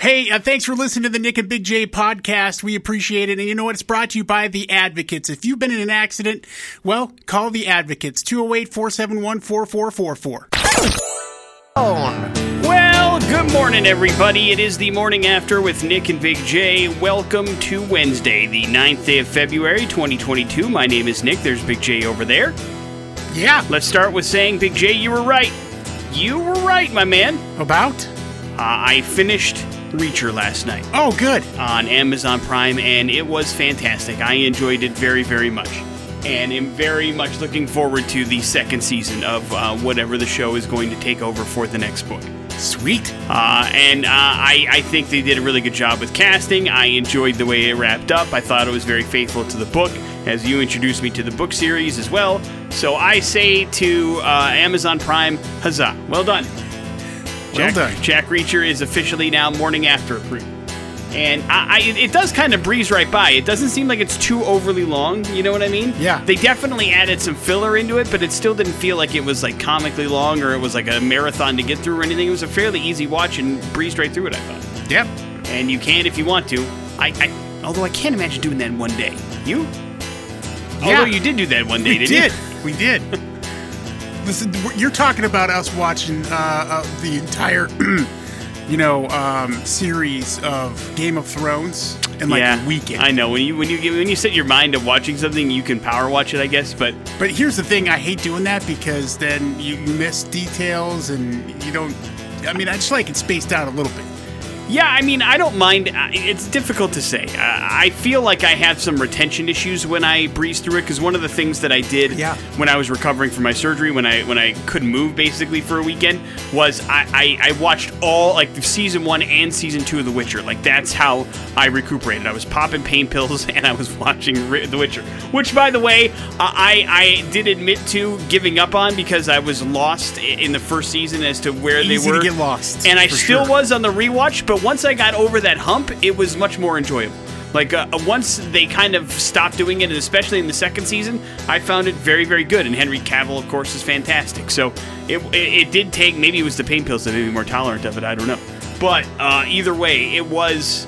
Hey, uh, thanks for listening to the Nick and Big J podcast. We appreciate it. And you know what? It's brought to you by the Advocates. If you've been in an accident, well, call the Advocates. 208 471 4444. Well, good morning, everybody. It is the morning after with Nick and Big J. Welcome to Wednesday, the 9th day of February, 2022. My name is Nick. There's Big J over there. Yeah. Let's start with saying, Big J, you were right. You were right, my man. About? Uh, I finished Reacher last night Oh, good. on Amazon Prime, and it was fantastic. I enjoyed it very, very much. And am very much looking forward to the second season of uh, whatever the show is going to take over for the next book. Sweet. Uh, and uh, I, I think they did a really good job with casting. I enjoyed the way it wrapped up. I thought it was very faithful to the book, as you introduced me to the book series as well. So I say to uh, Amazon Prime, huzzah! Well done. Jack, done. Jack Reacher is officially now morning after approved. And I, I, it does kind of breeze right by. It doesn't seem like it's too overly long. You know what I mean? Yeah. They definitely added some filler into it, but it still didn't feel like it was like comically long or it was like a marathon to get through or anything. It was a fairly easy watch and breezed right through it. I thought. Yep. And you can if you want to. I, I although I can't imagine doing that in one day. You? Yeah. Although you did do that one day, We didn't did. you? We did. Listen, you're talking about us watching uh, uh, the entire, you know, um, series of Game of Thrones in like yeah, a weekend. I know when you when you get- when you set your mind to watching something, you can power watch it, I guess. But But here's the thing: I hate doing that because then you, you miss details and you don't. I mean, I just like it spaced out a little bit. Yeah, I mean, I don't mind. uh, It's difficult to say. Uh, I feel like I have some retention issues when I breeze through it because one of the things that I did Yeah. when I was recovering from my surgery, when I when I couldn't move basically for a weekend, was I, I, I watched all like season one and season two of The Witcher. Like that's how I recuperated. I was popping pain pills and I was watching The Witcher, which by the way, I I did admit to giving up on because I was lost in the first season as to where they were. Easy they to were get lost, and I still sure. was on the rewatch, but once I got over that hump, it was much more enjoyable. Like uh, once they kind of stopped doing it, and especially in the second season, I found it very, very good. And Henry Cavill, of course, is fantastic. So it, it, it did take maybe it was the pain pills that made me more tolerant of it. I don't know, but uh, either way, it was.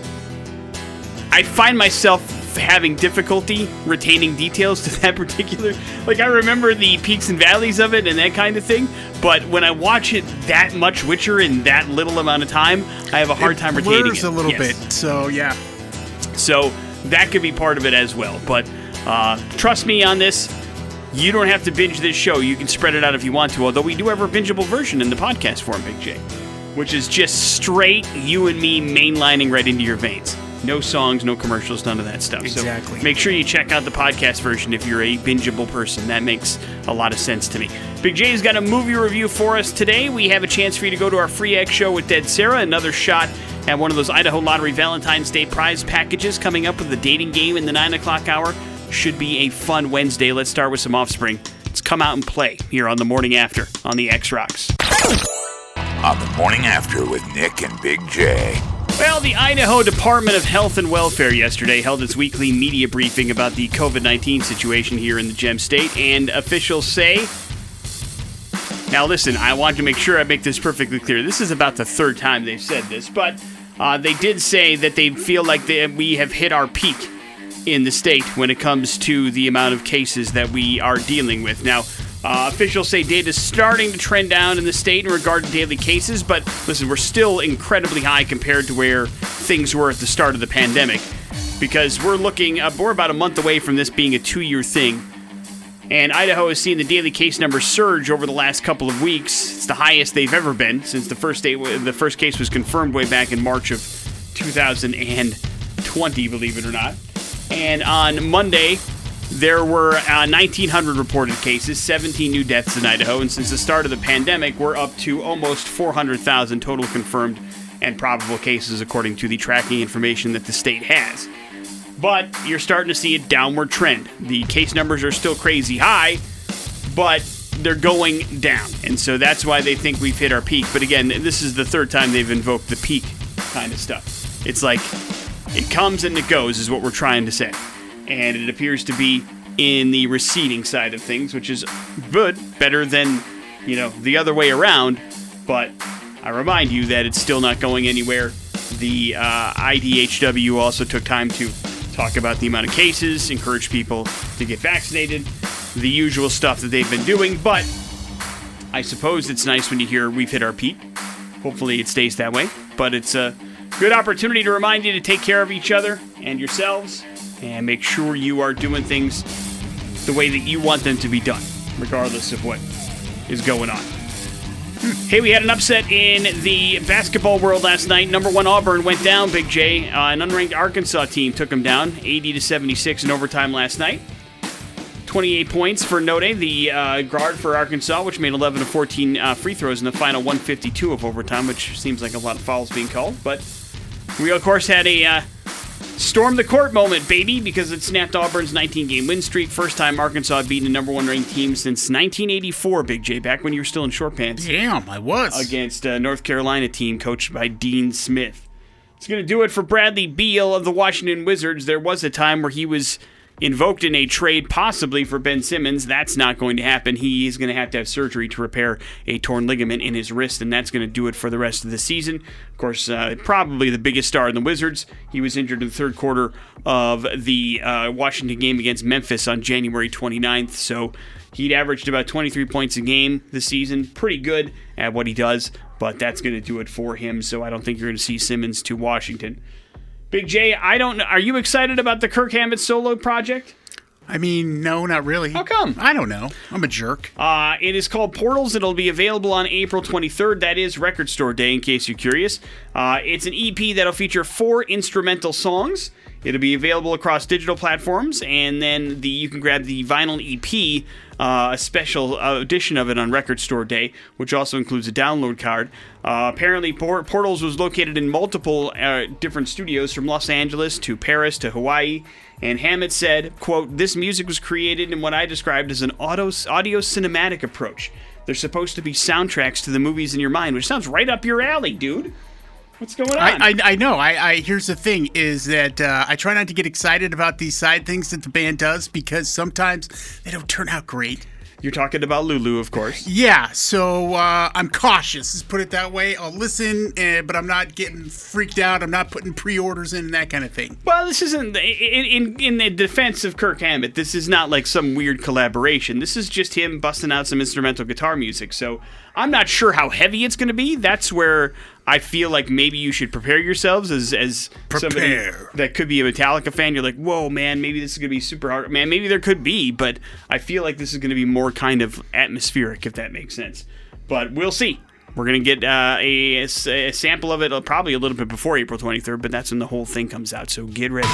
I find myself having difficulty retaining details to that particular like I remember the peaks and valleys of it and that kind of thing but when I watch it that much Witcher in that little amount of time I have a hard It time retaining it a little Yes. bit. So yeah, so that could be part of it as well but uh, trust me on this you don't have to binge this show you can spread it out if you want to although we do have a bingeable version in the podcast form Big J which is just straight you and me mainlining right into your veins no songs, no commercials, none of that stuff. Exactly. So make sure you check out the podcast version if you're a bingeable person. That makes a lot of sense to me. Big J's got a movie review for us today. We have a chance for you to go to our free X show with Dead Sarah. Another shot at one of those Idaho Lottery Valentine's Day prize packages coming up with the dating game in the 9 o'clock hour. Should be a fun Wednesday. Let's start with some offspring. Let's come out and play here on the morning after on the X Rocks. on the morning after with Nick and Big J. Well, the Idaho Department of Health and Welfare yesterday held its weekly media briefing about the COVID 19 situation here in the Gem State, and officials say. Now, listen, I want to make sure I make this perfectly clear. This is about the third time they've said this, but uh, they did say that they feel like they, we have hit our peak in the state when it comes to the amount of cases that we are dealing with. Now, uh, officials say data is starting to trend down in the state in regard to daily cases, but listen, we're still incredibly high compared to where things were at the start of the pandemic because we're looking, uh, we're about a month away from this being a two year thing. And Idaho has seen the daily case numbers surge over the last couple of weeks. It's the highest they've ever been since the first day, the first case was confirmed way back in March of 2020, believe it or not. And on Monday, there were uh, 1,900 reported cases, 17 new deaths in Idaho, and since the start of the pandemic, we're up to almost 400,000 total confirmed and probable cases, according to the tracking information that the state has. But you're starting to see a downward trend. The case numbers are still crazy high, but they're going down. And so that's why they think we've hit our peak. But again, this is the third time they've invoked the peak kind of stuff. It's like it comes and it goes, is what we're trying to say. And it appears to be in the receding side of things, which is good, better than, you know, the other way around. But I remind you that it's still not going anywhere The uh, IDHW also took time to talk about the amount of cases, encourage people to get vaccinated, the usual stuff that they've been doing. But I suppose it's nice when you hear we've hit our peak. Hopefully it stays that way. But it's a good opportunity to remind you to take care of each other and yourselves and make sure you are doing things the way that you want them to be done, regardless of what is going on. Hey, we had an upset in the basketball world last night. Number one Auburn went down. Big J, uh, an unranked Arkansas team took them down, 80 to 76 in overtime last night. 28 points for Notae, the uh, guard for Arkansas, which made 11 of 14 uh, free throws in the final 152 of overtime, which seems like a lot of fouls being called. But we, of course, had a uh, storm the court moment, baby, because it snapped Auburn's 19 game win streak. First time Arkansas had beaten a number one ranked team since 1984, Big J, back when you were still in short pants. Damn, I was. Against a North Carolina team coached by Dean Smith. It's going to do it for Bradley Beal of the Washington Wizards. There was a time where he was invoked in a trade possibly for Ben Simmons. That's not going to happen. He is going to have to have surgery to repair a torn ligament in his wrist, and that's going to do it for the rest of the season. Of course, uh, probably the biggest star in the Wizards. He was injured in the third quarter of the uh, Washington game against Memphis on January 29th, so he'd averaged about 23 points a game this season. Pretty good at what he does, but that's going to do it for him, so I don't think you're going to see Simmons to Washington. Big J, I don't. Know. Are you excited about the Kirk Hammett solo project? I mean, no, not really. How come? I don't know. I'm a jerk. Uh, it is called Portals. It'll be available on April 23rd. That is Record Store Day, in case you're curious. Uh, it's an EP that'll feature four instrumental songs. It'll be available across digital platforms, and then the you can grab the vinyl EP, uh, a special edition of it on Record Store Day, which also includes a download card. Uh, apparently, Port- Portals was located in multiple uh, different studios, from Los Angeles to Paris to Hawaii. And Hammett said, "quote This music was created in what I described as an auto, audio cinematic approach. They're supposed to be soundtracks to the movies in your mind, which sounds right up your alley, dude." What's going on? I, I, I know. I, I here's the thing: is that uh, I try not to get excited about these side things that the band does because sometimes they don't turn out great. You're talking about Lulu, of course. Yeah, so uh, I'm cautious. Let's put it that way. I'll listen, uh, but I'm not getting freaked out. I'm not putting pre-orders in and that kind of thing. Well, this isn't in in, in the defense of Kirk Hammett. This is not like some weird collaboration. This is just him busting out some instrumental guitar music. So I'm not sure how heavy it's going to be. That's where I feel like maybe you should prepare yourselves as as somebody that could be a Metallica fan. You're like, whoa, man, maybe this is going to be super hard. Man, maybe there could be, but I feel like this is going to be more kind of atmospheric, if that makes sense. But we'll see. We're going to get uh, a, a sample of it uh, probably a little bit before April 23rd, but that's when the whole thing comes out. So get ready.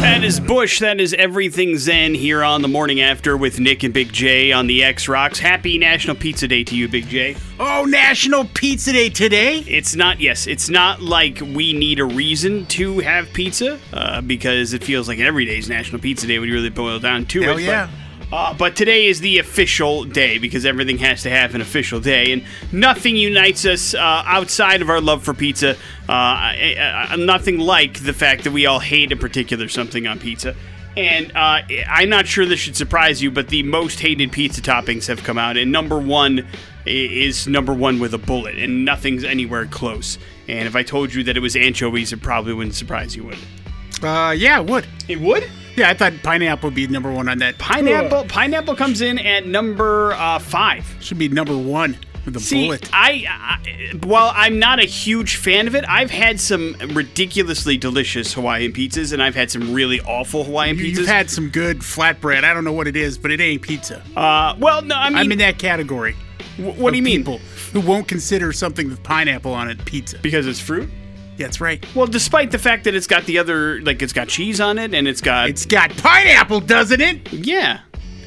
That is Bush. That is everything Zen here on the morning after with Nick and Big J on the X Rocks. Happy National Pizza Day to you, Big J. Oh, National Pizza Day today. It's not, yes, it's not like we need a reason to have pizza uh, because it feels like every day is National Pizza Day when you really boil down to Hell it. yeah. But, uh, but today is the official day because everything has to have an official day, and nothing unites us uh, outside of our love for pizza. Uh, uh, uh, nothing like the fact that we all hate a particular something on pizza. And uh, I'm not sure this should surprise you, but the most hated pizza toppings have come out, and number one is number one with a bullet, and nothing's anywhere close. And if I told you that it was anchovies, it probably wouldn't surprise you, would it? Uh, yeah, it would. It would. Yeah, I thought pineapple would be number one on that. Pineapple. Pineapple comes in at number uh, five. should be number one with the See, bullet. I, I while I'm not a huge fan of it, I've had some ridiculously delicious Hawaiian pizzas, and I've had some really awful Hawaiian You- pizzas. You've had some good flatbread. I don't know what it is, but it ain't pizza. uh, well, no, I mean, I'm in that category. wh- what do you mean? People who won't consider something with pineapple on it pizza. Because it's fruit. Yeah, that's right. Well, despite the fact that it's got the other, like it's got cheese on it, and it's got, It's got pineapple, doesn't it? yeah.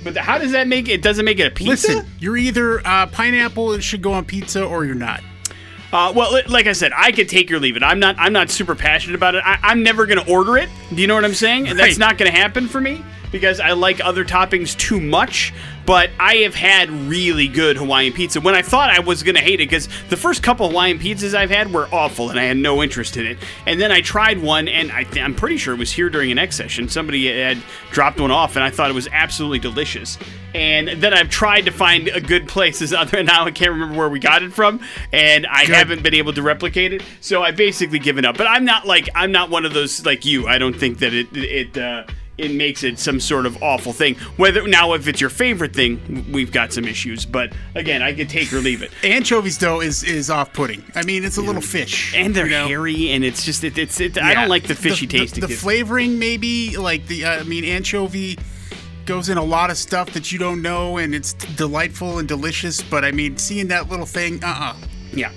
But how does that make it? Doesn't make it a pizza. Listen, you're either uh, pineapple should go on pizza or you're not. Uh, well, like I said, I could take or leave it. I'm not. I'm not super passionate about it. I, I'm never going to order it. Do you know what I'm saying? And That's not going to happen for me because I like other toppings too much. But I have had really good Hawaiian pizza when I thought I was going to hate it because the first couple Hawaiian pizzas I've had were awful and I had no interest in it. And then I tried one, and I th- I'm pretty sure it was here during an X session. Somebody had dropped one off, and I thought it was absolutely delicious. And then I've tried to find a good place. This other now I can't remember where we got it from, and I Good. haven't been able to replicate it. So I've basically given up. But I'm not like I'm not one of those like you. I don't think that it it. Uh, it makes it some sort of awful thing. Whether now, if it's your favorite thing, we've got some issues. But again, I could take or leave it. Anchovies though is is off putting. I mean, it's a little fish, And they're you know? hairy, and it's just it, it's it, I don't like the fishy the, taste. The, it the flavoring, maybe like the. Uh, I mean, anchovy goes in a lot of stuff that you don't know, and it's delightful and delicious. But I mean, seeing that little thing, uh, uh yeah.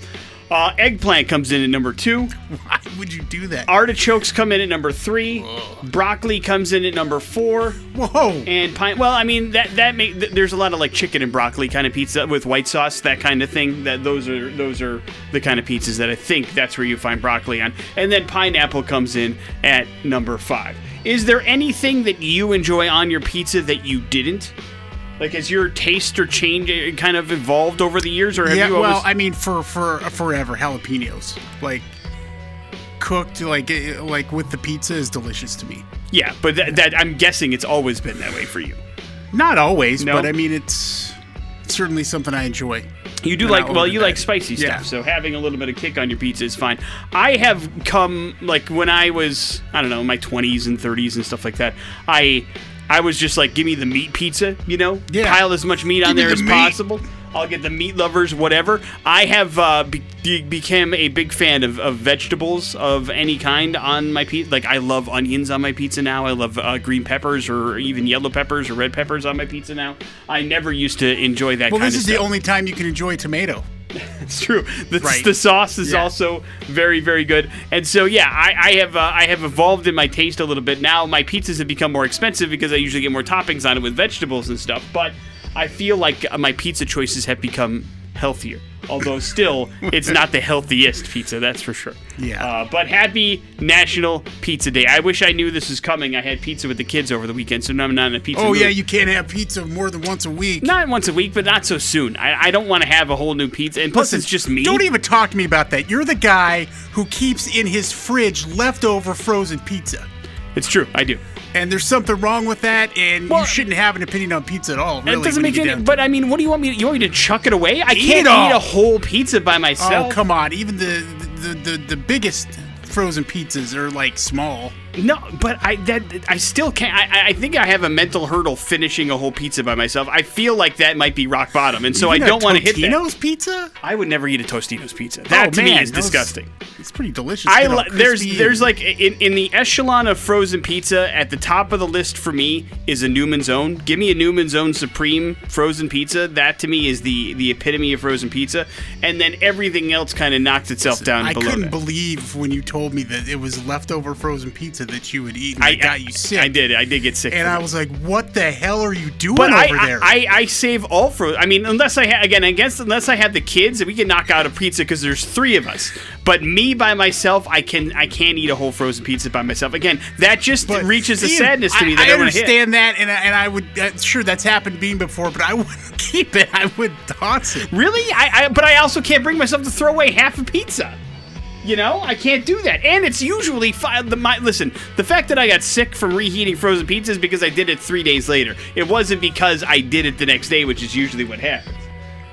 Uh, eggplant comes in at number two. why would you do that? Artichokes come in at number three. Broccoli comes in at number four. Whoa! And pine. Well, I mean that that make th- there's a lot of like chicken and broccoli kind of pizza with white sauce, that kind of thing. That those are those are the kind of pizzas that I think that's where you find broccoli on. And then pineapple comes in at number five. Is there anything that you enjoy on your pizza that you didn't? Like, has your taste or change uh, kind of evolved over the years, or have yeah, you always? well, I mean, for for forever, jalapenos like cooked like eh, like with the pizza is delicious to me. yeah, but that, that I'm guessing it's always been that way for you. Not always, No? but I mean, it's certainly something I enjoy. You do like well, you that. like spicy stuff, Yeah. so having a little bit of kick on your pizza is fine. I have come like when I was I don't know my twenties and thirties and stuff like that. I I was just like, give me the meat pizza, you know, Yeah. pile as much meat on there the as meat. possible. I'll get the meat lovers, whatever. I have uh, be- be- become a big fan of, of vegetables of any kind on my pizza. Like I love onions on my pizza now. I love uh, green peppers or even yellow peppers or red peppers on my pizza now. I never used to enjoy that. Well, kind this is stuff. the only time you can enjoy tomato. It's true. The, Right. the sauce is Yeah. also very, very good. And so, yeah, I, I have uh, I have evolved in my taste a little bit. Now my pizzas have become more expensive because I usually get more toppings on it with vegetables and stuff. But I feel like my pizza choices have become healthier. Although still, it's not the healthiest pizza, that's for sure. Yeah. Uh, but happy National Pizza Day. I wish I knew this was coming. I had pizza with the kids over the weekend, so now I'm not in a pizza. Oh mood. yeah, you can't have pizza more than once a week. Not once a week, but not so soon. I, I don't want to have a whole new pizza. And plus, Listen, it's just me. Don't even talk to me about that. You're the guy who keeps in his fridge leftover frozen pizza. It's true. I do. And there's something wrong with that, and Well- you shouldn't have an opinion on pizza at all. Really, it doesn't make any. get down to But I mean, what do you want me? To, you want me to chuck it away? I Eat can't eat a whole pizza by oh, myself. Oh come on! Even the the, the the biggest frozen pizzas are like small. No, but I that I still can't. I, I think I have a mental hurdle finishing a whole pizza by myself. I feel like that might be rock bottom, and so Even I don't want to hit that. Totino's pizza. I would never eat a Tostino's pizza. Oh, that oh, to man, me is those- disgusting. It's pretty delicious. I li- there's there's like in, in the echelon of frozen pizza at the top of the list for me is a Newman's Own. Give me a Newman's Own Supreme frozen pizza. That to me is the the epitome of frozen pizza. And then everything else kind of knocks itself down I below couldn't that. believe when you told me that it was leftover frozen pizza that you would eat. And I, I got you sick. I did. I did get sick. And I was like, "What the hell are you doing But I, over there?" I, I, I save all frozen. I mean, unless I ha- again, I guess unless I have the kids, we can knock out a pizza because there's three of us. But me by myself, I can I can't eat a whole frozen pizza by myself. Again, that just But, reaches a sadness to me that I, I, I understand that, and I, and I would uh, sure that's happened to me before, but I wouldn't keep it. I would toss it. Really? I, I but I also can't bring myself to throw away half a pizza. You know, I can't do that. And it's usually fi- the my listen. The fact that I got sick from reheating frozen pizza is because I did it three days later. It wasn't because I did it the next day, which is usually what happens.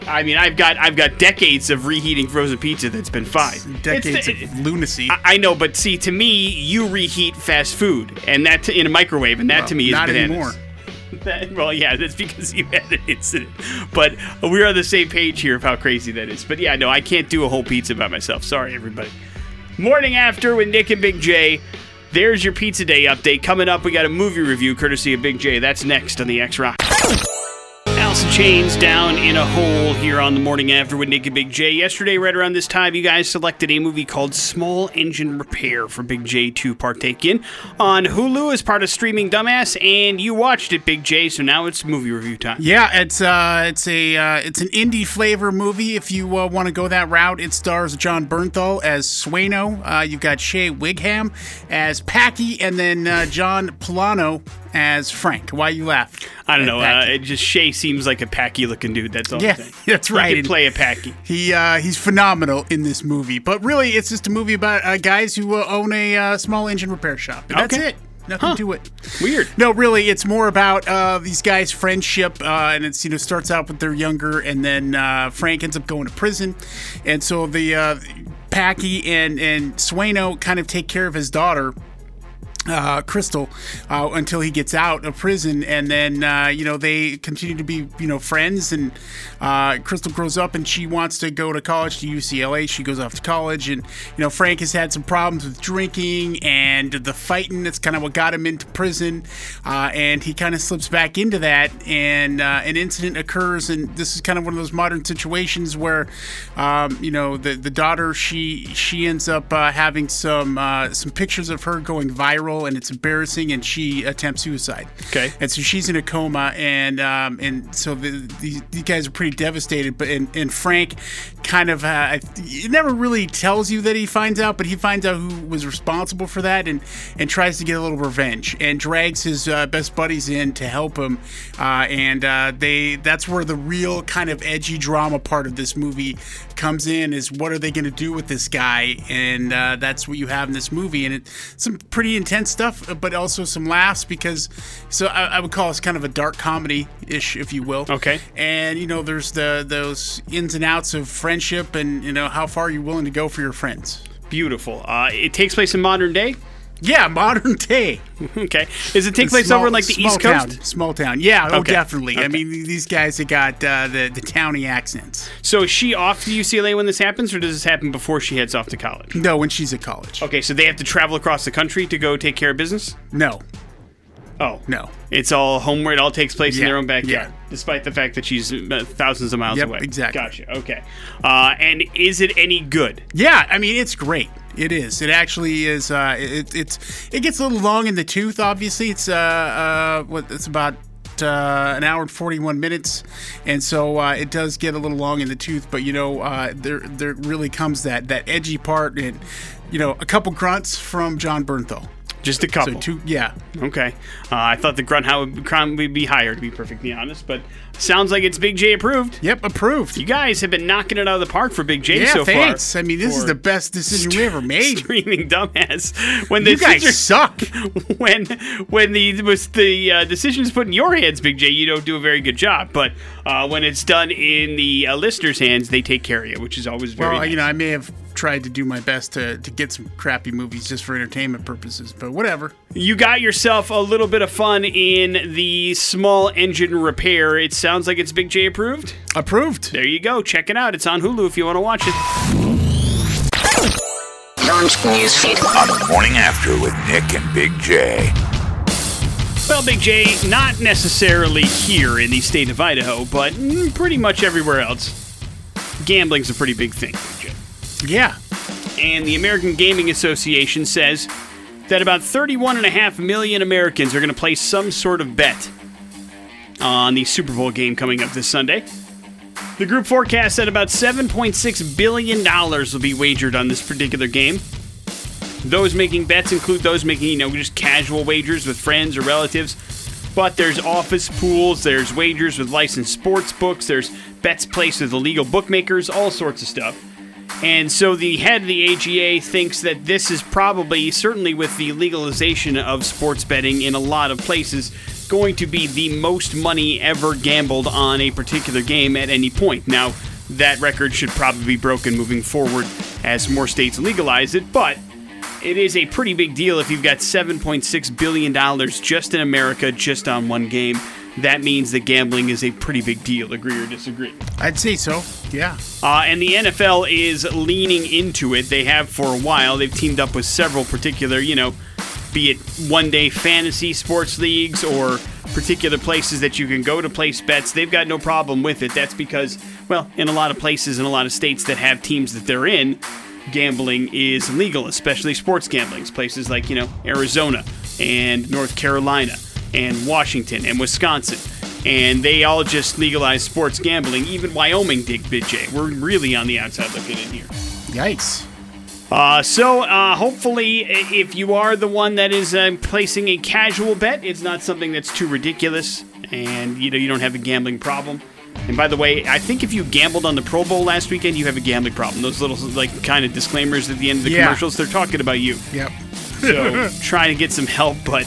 I mean, I've got I've got decades of reheating frozen pizza that's been fine. Decades It's- of lunacy. I I know, but see, to me, you reheat fast food, and that in a microwave, and that Well, to me is not bananas. anymore. That- well, yeah, that's because you had an incident. But we're on the same page here of how crazy that is. But yeah, no, I can't do a whole pizza by myself. Sorry, everybody. Morning after with Nick and Big J. There's your Pizza Day update. Coming up, we got a movie review courtesy of Big J. That's next on the X Rock. In Chains down in a hole here on the morning after with and Big J. Yesterday, right around this time, you guys selected a movie called Small Engine Repair for Big J to partake in on Hulu as part of Streaming Dumbass, and you watched it, Big J. So now it's movie review time. Yeah, it's uh, it's a uh, it's an indie flavor movie. If you uh, want to go that route, it stars Jon Bernthal as Swaino. Uh, you've got Shea Whigham as Packy, and then uh, Jon Pollono as Frank. Why you laugh? I don't know. Uh, it just Shea seems like a packy looking dude. That's all. Yeah, that's He right. could play a packy. He uh, he's phenomenal in this movie, but really, it's just a movie about uh, guys who uh, own a uh, small engine repair shop. And that's it. Nothing to it. Weird. No, really, it's more about uh, these guys' friendship, uh, and it's you know starts out with they're younger, and then uh, Frank ends up going to prison, and so the uh, Packy and and Swaino kind of take care of his daughter. Uh, Crystal, uh, until he gets out of prison, and then uh, you know they continue to be you know friends. And uh, Crystal grows up, and she wants to go to college to UCLA. She goes off to college, and you know Frank has had some problems with drinking and the fighting. That's kind of what got him into prison, uh, and he kind of slips back into that. And uh, an incident occurs, and this is kind of one of those modern situations where um, you know the the daughter she she ends up having some some pictures of her going viral, and it's embarrassing, and she attempts suicide. Okay. And so she's in a coma, and um, and so the, the, these guys are pretty devastated. But and, and Frank kind of uh, it never really tells you that he finds out, but he finds out who was responsible for that, and and tries to get a little revenge, and drags his uh, best buddies in to help him. Uh, and uh, they that's where the real kind of edgy drama part of this movie comes in is what are they going to do with this guy and uh, that's what you have in this movie and it's some pretty intense stuff but also some laughs because so I, I would call this kind of a dark comedy ish if you will Okay. and you know there's the those ins and outs of friendship and you know how far you're willing to go for your friends Beautiful. Uh, it takes place in modern day. Yeah modern day Okay. Does it take place Small- over in like the East town, Coast? small town yeah oh Okay. definitely i mean these guys have got uh, the the towny accents So is she off to UCLA when this happens, or does this happen before she heads off to college? no when she's at college Okay, so they have to travel across the country to go take care of business. no Oh no It's all homeward. It all takes place in their own backyard, yeah. despite the fact that she's uh, thousands of miles Yep, away. exactly. Gotcha. Okay. Uh, and is it any good? Yeah, I mean it's great. It is. It actually is. Uh, it, it's. It gets a little long in the tooth. Obviously, it's. Uh, uh, what? It's about. Uh, an hour and 41 minutes and so uh, it does get a little long in the tooth but you know uh, there there really comes that that edgy part and you know a couple grunts from Jon Bernthal Just a so couple. two yeah Okay. Uh, I thought the grunt how would, crime would be higher, to be perfectly honest, but sounds like it's Big J approved. yep approved You guys have been knocking it out of the park for Big J yeah so thanks far. I mean this is the best decision we ever made Streaming dumbass. When the you guys decision- suck when when the was the uh, decision is put in your hands, Big J, you don't do a very good job. But uh, when it's done in the uh, listeners' hands, they take care of you, which is always very. Well, nice. you know, I may have tried to do my best to, to get some crappy movies just for entertainment purposes, but whatever. You got yourself a little bit of fun in the small engine repair. It sounds like it's Big J approved. Approved. There you go. Check it out. It's on Hulu if you want to watch it. Launch newsfeed. On the morning after with Nick and Big J. Well, Big J, not necessarily here in the state of Idaho, but mm, pretty much everywhere else. Gambling's a pretty big thing, Big J. Yeah. and the American Gaming Association says that about 31.5 million Americans are going to place some sort of bet on the Super Bowl game coming up this Sunday. The group forecast that about $7.6 billion will be wagered on this particular game. Those making bets include those making, you know, just casual wagers with friends or relatives. But there's office pools, there's wagers with licensed sports books, there's bets placed with illegal bookmakers, all sorts of stuff. And so the head of the AGA thinks that this is probably, certainly with the legalization of sports betting in a lot of places, going to be the most money ever gambled on a particular game at any point. Now, that record should probably be broken moving forward as more states legalize it, but it is a pretty big deal if you've got $7.6 billion just in America, just on one game. That means that gambling is a pretty big deal. Agree or disagree? I'd say so. Yeah. Uh, and the NFL is leaning into it. They have for a while. They've teamed up with several particular, you know, be it one day fantasy sports leagues or particular places that you can go to place bets. They've got no problem with it. That's because, well, in a lot of places, in a lot of states that have teams that they're in, gambling is legal, especially sports gambling. Places like, you know, Arizona and North Carolina and Washington and Wisconsin. And they all just legalized sports gambling. Even Wyoming did, Big J. We're really on the outside looking in here. Yikes. Uh, so uh, hopefully, if you are the one that is uh, placing a casual bet, it's not something that's too ridiculous, and you know you don't have a gambling problem. And by the way, I think if you gambled on the Pro Bowl last weekend, you have a gambling problem. Those little like kind of disclaimers at the end of the Yeah. commercials, they're talking about you. Yep. So try to get some help, but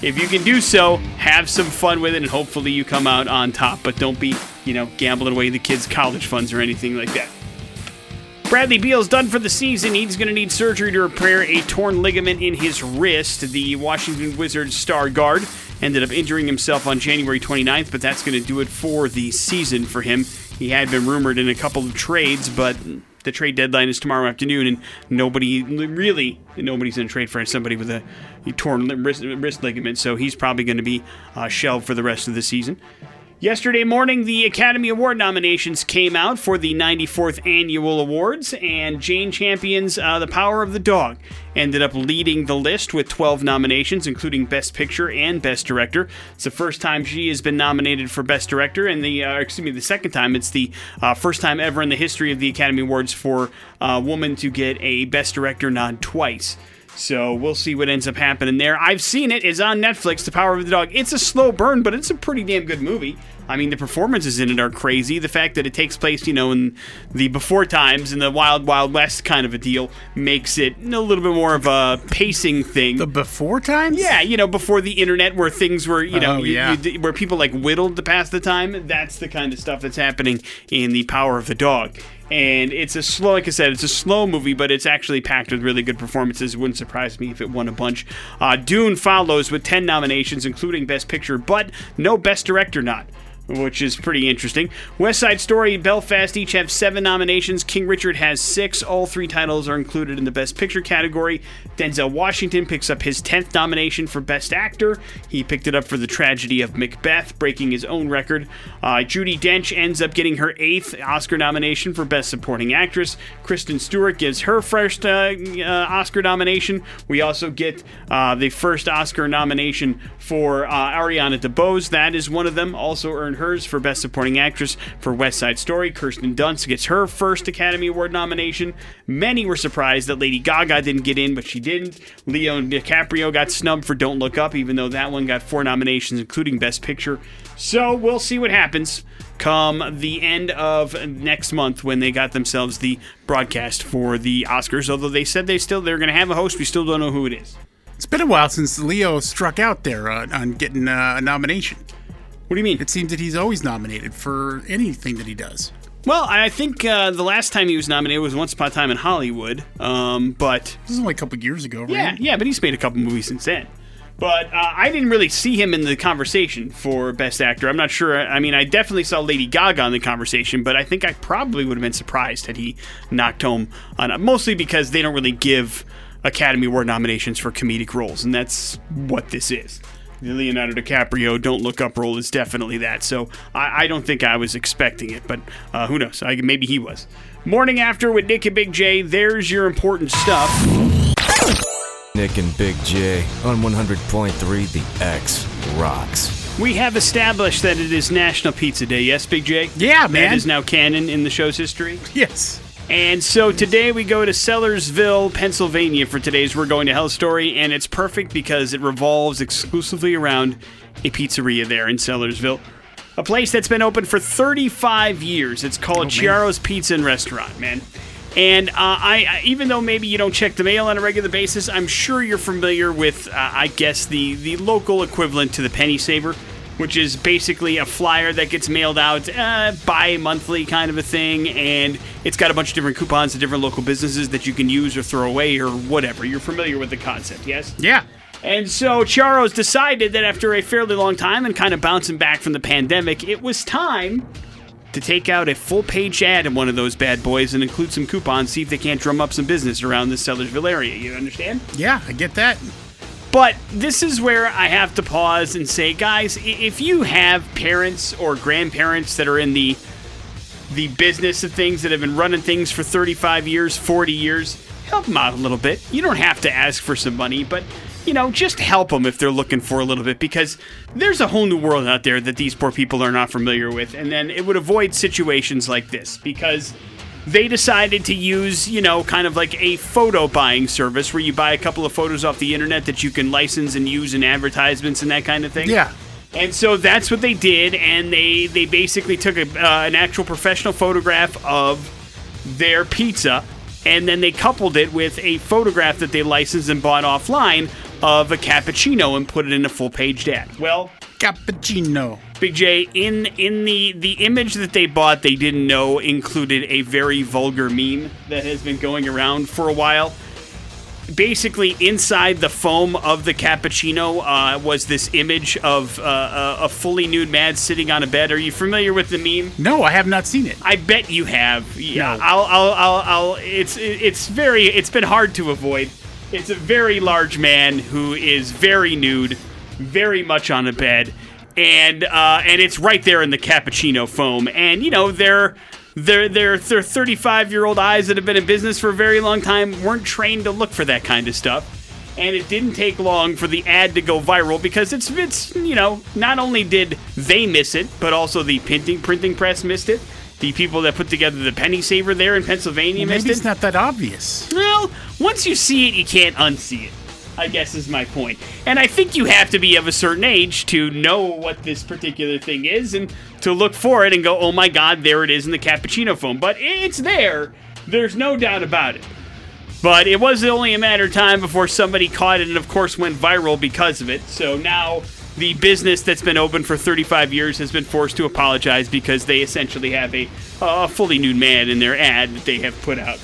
if you can do so, have some fun with it, and hopefully you come out on top. But don't be, you know, gambling away the kids' college funds or anything like that. Bradley Beal's done for the season. He's going to need surgery to repair a torn ligament in his wrist. The Washington Wizards star guard ended up injuring himself on January 29th, but that's going to do it for the season for him. He had been rumored in a couple of trades, but the trade deadline is tomorrow afternoon, and nobody really nobody's to trade for somebody with a torn wrist, wrist ligament, so he's probably going to be uh, shelved for the rest of the season. Yesterday morning, the Academy Award nominations came out for the 94th Annual Awards, and Jane Campion's uh, The Power of the Dog ended up leading the list with 12 nominations, including Best Picture and Best Director. It's the first time she has been nominated for Best Director, and the uh, excuse me, the second time. It's the uh, first time ever in the history of the Academy Awards for a woman to get a Best Director nod twice. So we'll see what ends up happening there. I've seen it. It's on Netflix, The Power of the Dog. It's a slow burn, but it's a pretty damn good movie. I mean, the performances in it are crazy. The fact that it takes place, you know, in the before times, in the Wild Wild West kind of a deal, makes it a little bit more of a pacing thing. The before times? Yeah, you know, before the internet, where things were, you know, Oh, you- you- where people like whittled to pass the time. That's the kind of stuff that's happening in the Power of the Dog. And it's a slow, like I said, it's a slow movie, but it's actually packed with really good performances. It wouldn't surprise me if it won a bunch. Uh, Dune follows with 10 nominations, including Best Picture, but no Best Director not which is pretty interesting. West Side Story Belfast each have seven nominations. King Richard has six. All three titles are included in the Best Picture category. Denzel Washington picks up his 10th nomination for Best Actor. He picked it up for the tragedy of Macbeth, breaking his own record. Uh, Judi Dench ends up getting her eighth Oscar nomination for Best Supporting Actress. Kristen Stewart gives her first uh, uh, Oscar nomination. We also get uh, the first Oscar nomination for uh, Ariana DeBose. That is one of them. Also earned hers for Best Supporting Actress for West Side Story. Kirsten Dunst gets her first Academy Award nomination. Many were surprised that Lady Gaga didn't get in, but she didn't. Leo DiCaprio got snubbed for Don't Look Up, even though that one got four nominations, including Best Picture. So we'll see what happens come the end of next month when they got themselves the broadcast for the Oscars. Although they said they still they're going to have a host, we still don't know who it is. It's been a while since Leo struck out there uh, on getting uh, a nomination. What do you mean? It seems that he's always nominated for anything that he does. Well, I think uh, the last time he was nominated was Once Upon a Time in Hollywood. Um, but This is only a couple years ago, right? yeah, yeah, but he's made a couple movies since then. But uh, I didn't really see him in the conversation for Best Actor. I'm not sure. I mean, I definitely saw Lady Gaga in the conversation, but I think I probably would have been surprised had he knocked home on it. Mostly because they don't really give Academy Award nominations for comedic roles, and that's what this is. The Leonardo DiCaprio "Don't Look Up" role is definitely that. So I, I don't think I was expecting it, but uh, who knows? I, maybe he was. Morning after with Nick and Big J. There's your important stuff. Nick and Big J on 100.3 The X rocks. We have established that it is National Pizza Day. Yes, Big J? Yeah, man. is now canon in the show's history. Yes. And so today we go to Sellersville, Pennsylvania for today's We're Going to Hell story, and it's perfect because it revolves exclusively around a pizzeria there in Sellersville. A place that's been open for 35 years. It's called Chiaro's Pizza and Restaurant, man. And uh, I, I- even though maybe you don't check the mail on a regular basis, I'm sure you're familiar with, uh, I guess, the the local equivalent to the penny saver, which is basically a flyer that gets mailed out uh, bi-monthly kind of a thing, and it's got a bunch of different coupons to different local businesses that you can use or throw away or whatever. You're familiar with the concept, yes? Yeah. And so Charo's decided that after a fairly long time and kind of bouncing back from the pandemic, it was time to take out a full page ad in one of those bad boys and include some coupons, see if they can't drum up some business around the Sellersville area. You understand? Yeah, I get that. But this is where I have to pause and say, guys, if you have parents or grandparents that are in the the business of things that have been running things for 35 years, 40 years, help them out a little bit. You don't have to ask for some money, but you know, just help them if they're looking for a little bit because there's a whole new world out there that these poor people are not familiar with, and then it would avoid situations like this because they decided to use, you know, kind of like a photo buying service where you buy a couple of photos off the internet that you can license and use in advertisements and that kind of thing. Yeah. And so that's what they did, and they they basically took a, uh, an actual professional photograph of their pizza, and then they coupled it with a photograph that they licensed and bought offline of a cappuccino and put it in a full page ad. Well, Cappuccino. Big J, in in the the image that they bought, they didn't know included a very vulgar meme that has been going around for a while. Basically, inside the foam of the cappuccino uh, was this image of uh, a, a fully nude man sitting on a bed. Are you familiar with the meme? No, I have not seen it. I bet you have. Yeah, No. I'll, I'll, I'll, I'll. It's, it's very. It's been hard to avoid. It's a very large man who is very nude, very much on a bed, and uh, and it's right there in the cappuccino foam. And you know they're. Their, their, their 35 year old eyes that have been in business for a very long time weren't trained to look for that kind of stuff and it didn't take long for the ad to go viral because it's it's you know not only did they miss it but also the printing printing press missed it the people that put together the penny saver there in Pennsylvania missed Maybe it's not that obvious. well once you see it you can't unsee it I guess is my point. And I think you have to be of a certain age to know what this particular thing is and to look for it and go oh my god there it is in the cappuccino foam. But it's there. There's no doubt about it. But it was only a matter of time before somebody caught it and, of course, went viral because of it. So now the business that's been open for 35 years has been forced to apologize because they essentially have a, a fully nude man in their ad that they have put out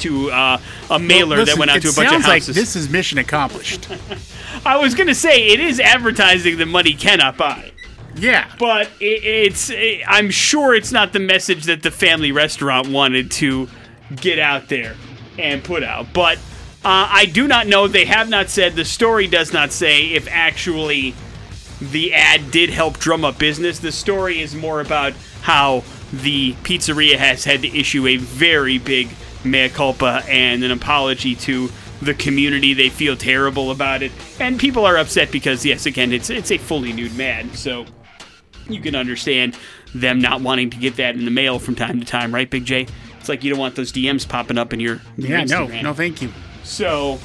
to uh, a mailer Listen, that went out to a bunch of sounds like houses. this is mission accomplished. I was going to say it is advertising that money cannot buy. yeah. But it, it's, it, I'm sure it's not the message that the family restaurant wanted to get out there and put out. But uh, I do not know. They have not said. The story does not say if actually the ad did help drum up business. The story is more about how the pizzeria has had to issue a very big mea culpa and an apology to the community. They feel terrible about it, and people are upset because, yes, again, it's it's a fully nude man. So you can understand them not wanting to get that in the mail from time to time, right, Big J? It's like you don't want those DMs popping up in your Yeah, no, no, thank you. So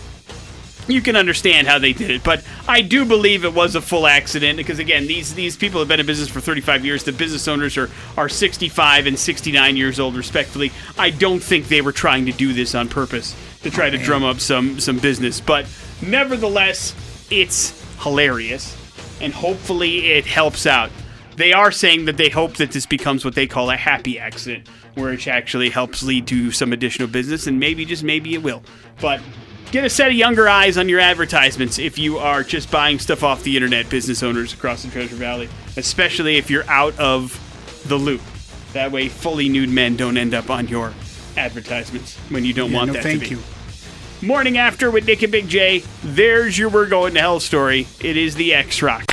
you can understand how they did it, but I do believe it was a full accident because again, these these people have been in business for 35 years. The business owners are are 65 and 69 years old, respectively. I don't think they were trying to do this on purpose to try to drum up some some business, but nevertheless, it's hilarious, and hopefully it helps out. They are saying that they hope that this becomes what they call a happy accident, it actually helps lead to some additional business, and maybe, just maybe, it will. But get a set of younger eyes on your advertisements if you are just buying stuff off the internet, business owners across the Treasure Valley, especially if you're out of the loop. That way, fully nude men don't end up on your advertisements when you don't Yeah, want no, that thank to be. you. Morning after with Nick and Big J. There's your We're Going to Hell story. It is the X Rock.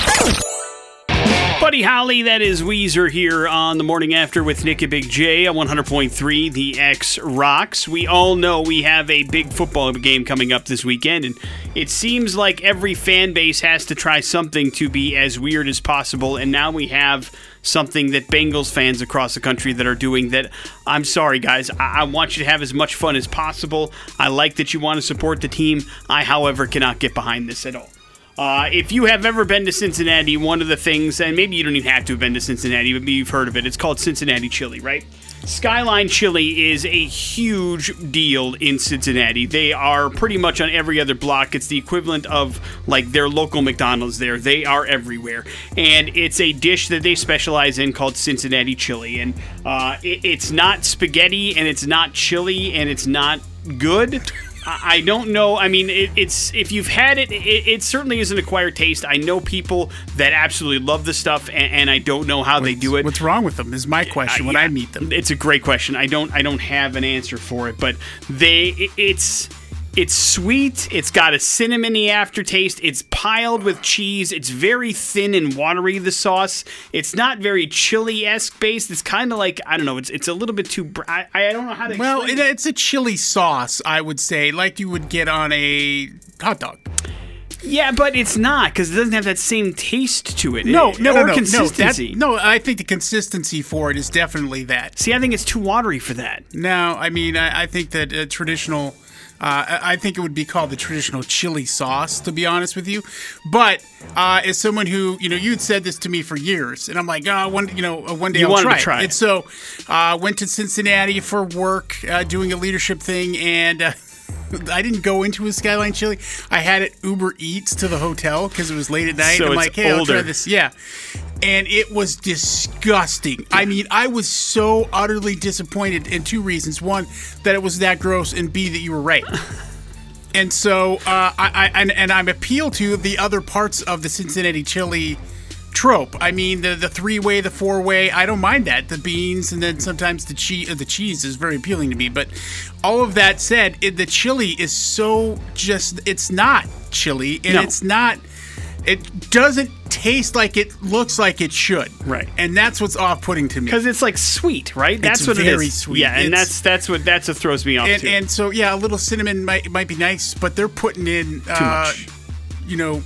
Buddy Holly, that is Weezer here on the morning after with Nick and Big J on 100.3, the X Rocks. We all know we have a big football game coming up this weekend, and it seems like every fan base has to try something to be as weird as possible, and now we have something that Bengals fans across the country that are doing that I'm sorry guys I, I want you to have as much fun as possible. I like that you want to support the team. I however cannot get behind this at all uh, if you have ever been to Cincinnati, one of the things, and maybe you don't even have to have been to Cincinnati, but maybe you've heard of it. It's called Cincinnati Chili, right? Skyline Chili is a huge deal in Cincinnati. They are pretty much on every other block. It's the equivalent of like their local McDonald's there. They are everywhere. And it's a dish that they specialize in called Cincinnati Chili. And uh, it, it's not spaghetti, and it's not chili, and it's not good. I don't know. I mean, it, it's if you've had it, it, it certainly is an acquired taste. I know people that absolutely love the stuff, and, and I don't know how they do it. What's wrong with them is my question when Uh, I meet them. It's a great question. I don't I don't have an answer for it, but they it- it's it's sweet. It's got a cinnamony aftertaste. It's piled with cheese. It's very thin and watery. The sauce. It's not very chili esque based. It's kind of like I don't know. It's it's a little bit too. br- I, I don't know how to. Well, it, it's a chili sauce, I would say, like you would get on a hot dog. Yeah, but it's not because it doesn't have that same taste to it. No, It- no, or no, no, consistency. No, that, no, I think the consistency for it is definitely that. See, I think it's too watery for that. No, I mean, I, I think that uh, traditional. Uh, I think it would be called the traditional chili sauce, to be honest with you. But uh, as someone who, you know, you'd said this to me for years, and I'm like, oh, one, you know, uh, one day You I'll try, try it. And so, uh, went to Cincinnati for work, uh, doing a leadership thing, and. Uh, I didn't go into a Skyline Chili. I had it Uber Eats to the hotel because it was late at night. So I'm it's like, hey, I'll try older. this. Yeah. And it was disgusting. I mean, I was so utterly disappointed in two reasons. One, that it was that gross, and B, that you were right. And so, uh, I, I and, and I'm appeal to the other parts of the Cincinnati chili trope. I mean, the the three way, the four way. I don't mind that. The beans and then sometimes the cheese. Uh, the cheese is very appealing to me. But all of that said, it, the chili is so just. It's not chili, and No. it's not. It doesn't taste like it looks like it should. Right. And that's what's off putting to me. Because it's like sweet, right? That's what It's what it very sweet. Yeah, and It's- that's that's what that's what throws me off and too. and so yeah, a little cinnamon might might be nice, but they're putting in uh, much. You know,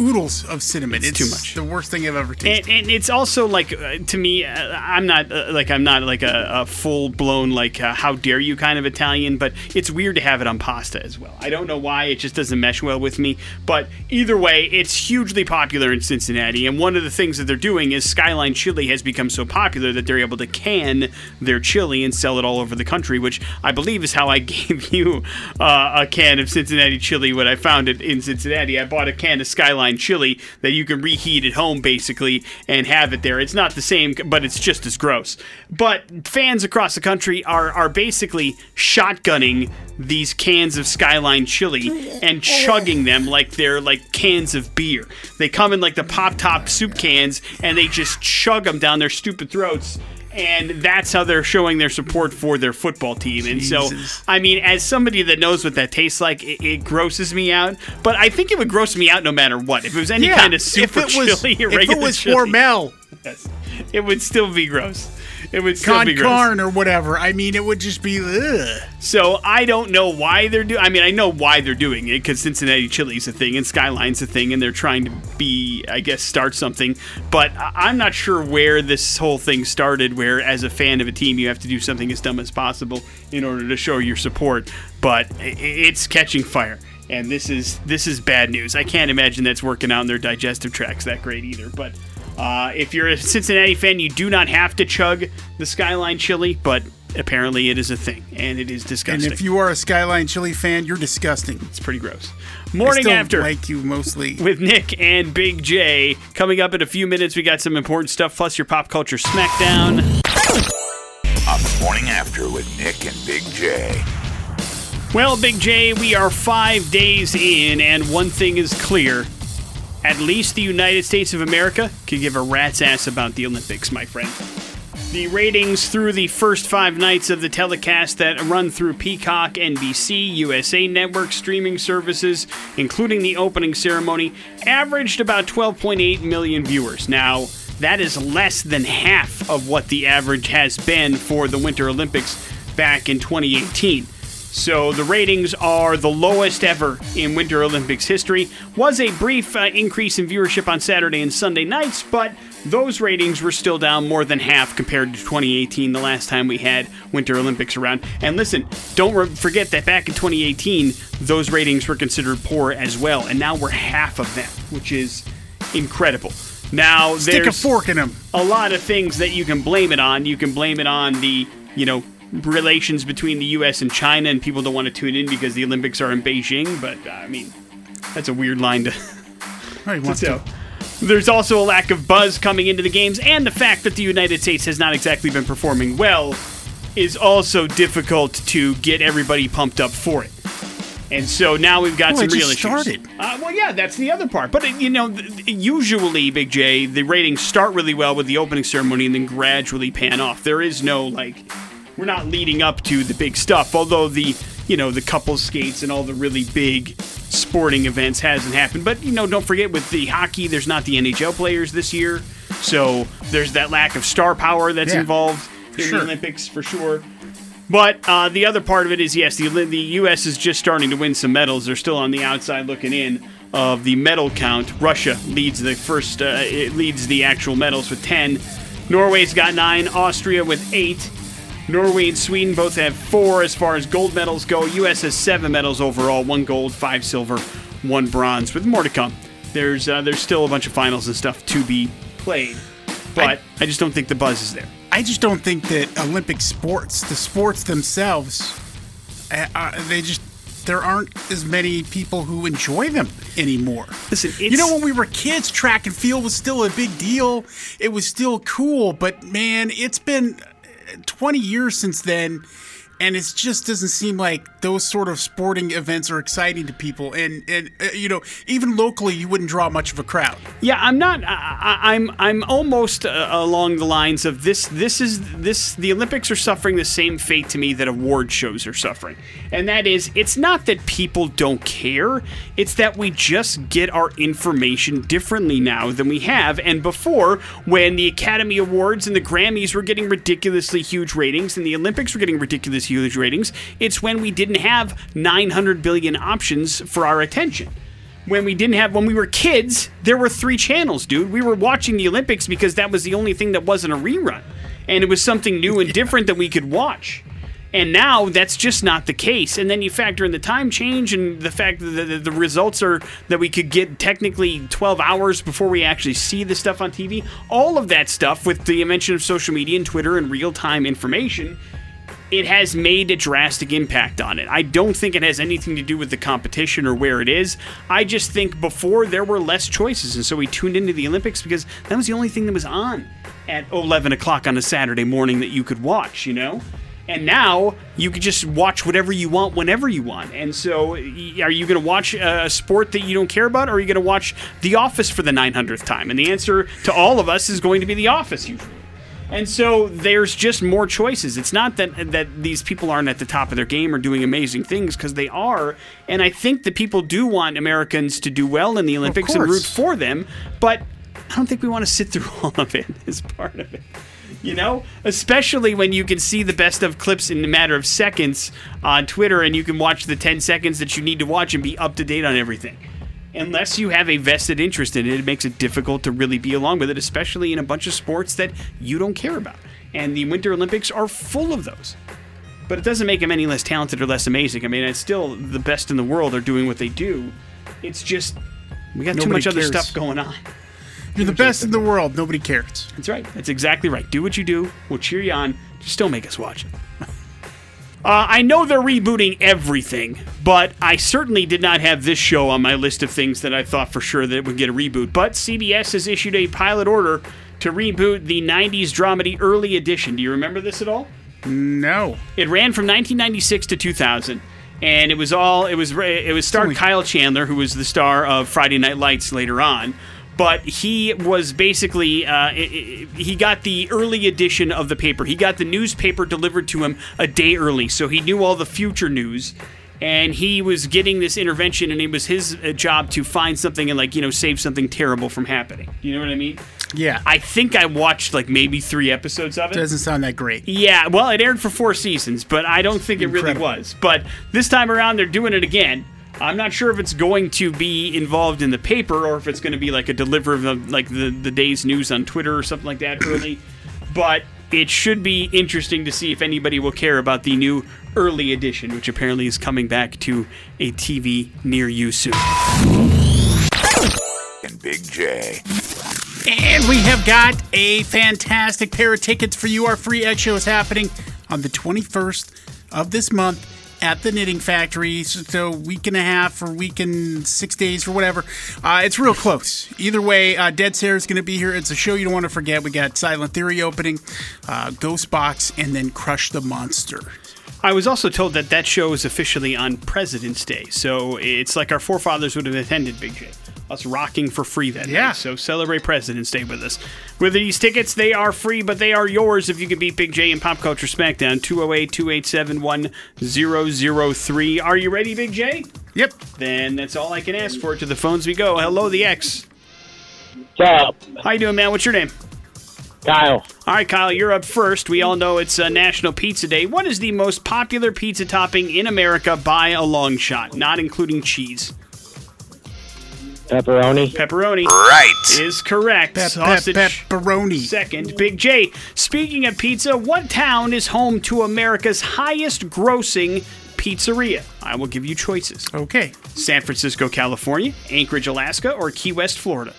oodles of cinnamon. It's too much. The worst thing I've ever tasted. and, and it's also like uh, to me uh, i'm not uh, like i'm not like a, a full-blown like uh, how dare you kind of italian but it's weird to have it on pasta as well i don't know why it just doesn't mesh well with me but either way it's hugely popular in cincinnati and one of the things that they're doing is skyline chili has become so popular that they're able to can their chili and sell it all over the country which i believe is how i gave you uh, a can of cincinnati chili when i found it in cincinnati i bought a can of skyline chili that you can reheat at home basically and have it there. It's not the same, but it's just as gross. But fans across the country are are basically shotgunning these cans of Skyline chili and chugging them like they're like cans of beer. They come in like the pop top soup cans and they just chug them down their stupid throats. And that's how they're showing their support for their football team. And so, I mean, as somebody that knows what that tastes like, it, it grosses me out. But I think it would gross me out no matter what. If it was any yeah, kind of super if it was chili if it was chili, Hormel, yes, it would still be gross. It would still be gross. carne, or whatever. I mean, it would just be ugh. So I don't know why they're doing. I mean, I know why they're doing it because Cincinnati Chili's a thing and Skyline's a thing, and they're trying to be, I guess, start something. But I- I'm not sure where this whole thing started. Where, as a fan of a team, you have to do something as dumb as possible in order to show your support. But i- it's catching fire. And this is this is bad news. I can't imagine that's working out in their digestive tracts that great either. But uh, if you're a Cincinnati fan, you do not have to chug the Skyline chili, but apparently it is a thing, and it is disgusting. And if you are a Skyline chili fan, you're disgusting. it's pretty gross. I Morning still after like you mostly. with Nick and Big J coming up in a few minutes. We got some important stuff, plus your pop culture smackdown. On the morning after with Nick and Big J. Well, Big J, we are five days in, and one thing is clear. At least the United States of America could give a rat's ass about the Olympics, my friend. The ratings through the first five nights of the telecast that run through Peacock, NBC, USA Network streaming services, including the opening ceremony, averaged about 12.8 million viewers. Now, that is less than half of what the average has been for the Winter Olympics back in 2018. So the ratings are the lowest ever in Winter Olympics history. Was a brief uh, increase in viewership on Saturday and Sunday nights, but those ratings were still down more than half compared to 2018, the last time we had Winter Olympics around. And listen, don't re- forget that back in 2018, those ratings were considered poor as well, and now we're half of them, which is incredible. Now Stick a fork in them. a lot of things that you can blame it on. You can blame it on the, you know, relations between the U.S. and China, and people don't want to tune in because the Olympics are in Beijing. But uh, I mean, that's a weird line to. Wants So, to. there's also a lack of buzz coming into the games, and the fact that the United States has not exactly been performing well is also difficult to get everybody pumped up for it. And so now we've got Well, some real issues. started. Uh, well, yeah, that's the other part. But, you know, usually, Big J, the ratings start really well with the opening ceremony and then gradually pan off. There is no, like, we're not leading up to the big stuff, although the, you know, the couple skates and all the really big sporting events hasn't happened. But, you know, don't forget with the hockey, there's not the NHL players this year. So there's that lack of star power that's Yeah, involved in sure. the Olympics for sure. But uh, the other part of it is yes, the the U.S. is just starting to win some medals. They're still on the outside looking in, of the medal count. Russia leads the first, uh, it leads the actual medals with 10. Norway's got nine, Austria with eight. Norway and Sweden both have four as far as gold medals go. U.S. has seven medals overall one gold, five silver, one bronze, with more to come. There's, uh, there's still a bunch of finals and stuff to be played, but I, I just don't think the buzz is there. I just don't think that Olympic sports, the sports themselves, uh, uh, they just there aren't as many people who enjoy them anymore. Listen, you know when we were kids, track and field was still a big deal. It was still cool, but man, it's been 20 years since then and it just doesn't seem like those sort of sporting events are exciting to people. And and uh, you know even locally you wouldn't draw much of a crowd. Yeah i'm not I, am I'm, I'm almost uh, along the lines of this this is this the olympics are suffering the same fate to me that award shows are suffering. And that is it's not that people don't care. It's that we just get our information differently now than we have. And before when the academy awards and the grammys were getting ridiculously huge ratings and the olympics were getting ridiculous huge ratings. It's when we didn't have 900 billion options for our attention. When we didn't have, when we were kids, there were three channels, dude. We were watching the Olympics because that was the only thing that wasn't a rerun. And it was something new and different that we could watch. And now that's just not the case. And then you factor in the time change and the fact that the, the, results are that we could get technically 12 hours before we actually see the stuff on TV. All of that stuff with the invention of social media and Twitter and real time information it has made a drastic impact on it. I don't think it has anything to do with the competition or where it is. I just think before there were less choices, and so we tuned into the Olympics because that was the only thing that was on at 11 o'clock on a Saturday morning that you could watch, you know? And now you can just watch whatever you want whenever you want. And so, are you going to watch a sport that you don't care about, or are you going to watch The Office for the 900th time? And the answer to all of us is going to be The Office usually. And so there's just more choices. It's not that that these people aren't at the top of their game or doing amazing things because they are. And I think that people do want Americans to do well in the Olympics and root for them, but I don't think we want to sit through all of it as part of it. You know, especially when you can see the best of clips in a matter of seconds on Twitter and you can watch the 10 seconds that you need to watch and be up to date on everything unless you have a vested interest in it, it makes it difficult to really be along with it, especially in a bunch of sports that you don't care about. And the Winter Olympics are full of those. But it doesn't make them any less talented or less amazing. I mean, it's still the best in the world are doing what they do. It's just we got Nobody too much cares. other stuff going on. You're the best in the world. Nobody cares. That's right. That's exactly right. Do what you do. We'll cheer you on. Just don't make us watch it. Uh, I know they're rebooting everything, but I certainly did not have this show on my list of things that I thought for sure that it would get a reboot. But CBS has issued a pilot order to reboot the 90s dramedy Early Edition. Do you remember this at all? No. It ran from 1996 to 2000 and it was all it was it was starred Kyle Chandler who was the star of Friday Night Lights later on but he was basically uh, he got the early edition of the paper. He got the newspaper delivered to him a day early, so he knew all the future news. And he was getting this intervention, and it was his uh, job to find something and like you know save something terrible from happening. You know what I mean? Yeah. I think I watched like maybe three episodes of it. Doesn't sound that great. Yeah, well, it aired for four seasons, but I don't think it Incredible. really was. But this time around, they're doing it again. I'm not sure if it's going to be involved in the paper or if it's going to be like a deliver of like the, the day's news on Twitter or something like that early. but it should be interesting to see if anybody will care about the new early edition, which apparently is coming back to a TV near you soon. And Big J. And we have got a fantastic pair of tickets for you. Our free X show is happening on the 21st of this month at the Knitting Factory. So, week and a half or week and six days or whatever. Uh, it's real close. Either way, uh, Dead Sara is going to be here. It's a show you don't want to forget. We got Silent Theory opening, uh, Ghost Box, and then Crush the Monster. I was also told that that show is officially on President's Day, so it's like our forefathers would have attended Big J us rocking for free that yeah. So celebrate President's Day with us. With these tickets, they are free, but they are yours if you can beat Big J in Pop Culture Smackdown 208 287 1003. Are you ready, Big J? Yep. Then that's all I can ask for. To the phones we go. Hello, the X. What's up? How you doing, man? What's your name? Kyle. All right, Kyle, you're up first. We all know it's uh, National Pizza Day. What is the most popular pizza topping in America by a long shot, not including cheese? Pepperoni. Pepperoni Right. is correct. Pep, pep, Sausage. pepperoni. Second, Big J. Speaking of pizza, what town is home to America's highest grossing pizzeria? I will give you choices Okay. San Francisco, California, Anchorage, Alaska, or Key West, Florida.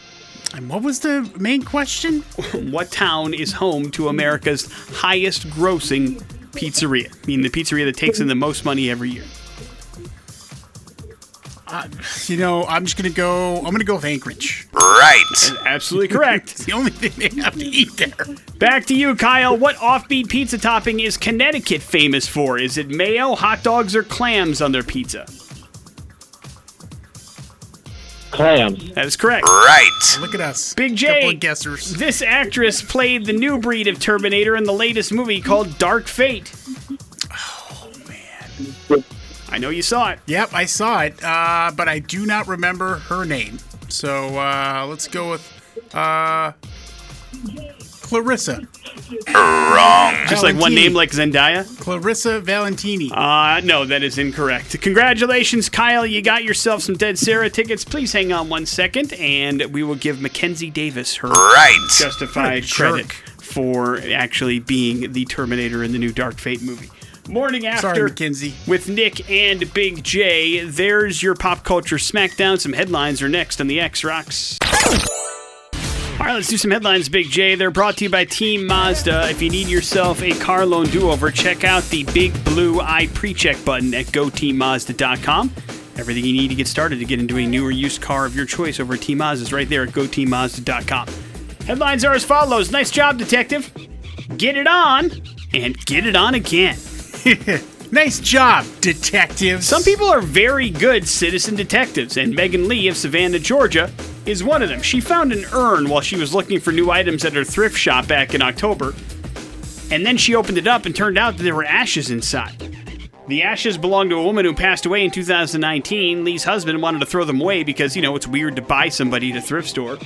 And what was the main question? What town is home to America's highest grossing pizzeria? I mean, the pizzeria that takes in the most money every year. Uh, you know, I'm just gonna go. I'm gonna go with Anchorage. Right. Absolutely correct. It's the only thing they have to eat there. Back to you, Kyle. What offbeat pizza topping is Connecticut famous for? Is it mayo, hot dogs, or clams on their pizza? Clams. That is correct. Right. Look at us. Big J. Couple of guessers. This actress played the new breed of Terminator in the latest movie called Dark Fate. Oh, man. I know you saw it. Yep, I saw it, uh, but I do not remember her name. So uh, let's go with uh, Clarissa. Wrong. Just like one Valentini. name like Zendaya? Clarissa Valentini. Uh, no, that is incorrect. Congratulations, Kyle. You got yourself some Dead Sara tickets. Please hang on one second, and we will give Mackenzie Davis her Right. justified What a credit jerk. for actually being the Terminator in the new Dark Fate movie. Morning after Sorry, Mackenzie. with Nick and Big J. There's your pop culture smackdown. Some headlines are next on the X Rocks. All right, let's do some headlines, Big J. They're brought to you by Team Mazda. If you need yourself a car loan do-over, check out the big blue eye pre-check button at goteammazda.com. Everything you need to get started to get into a new or used car of your choice over at Team Mazda is right there at goteammazda.com. Headlines are as follows. Nice job, detective. Get it on and get it on again. Nice job, detectives. Some people are very good citizen detectives, and Megan Lee of Savannah, Georgia, is one of them. She found an urn while she was looking for new items at her thrift shop back in October, and then she opened it up and turned out that there were ashes inside. The ashes belonged to a woman who passed away in 2019. Lee's husband wanted to throw them away because, you know, it's weird to buy somebody at a thrift store.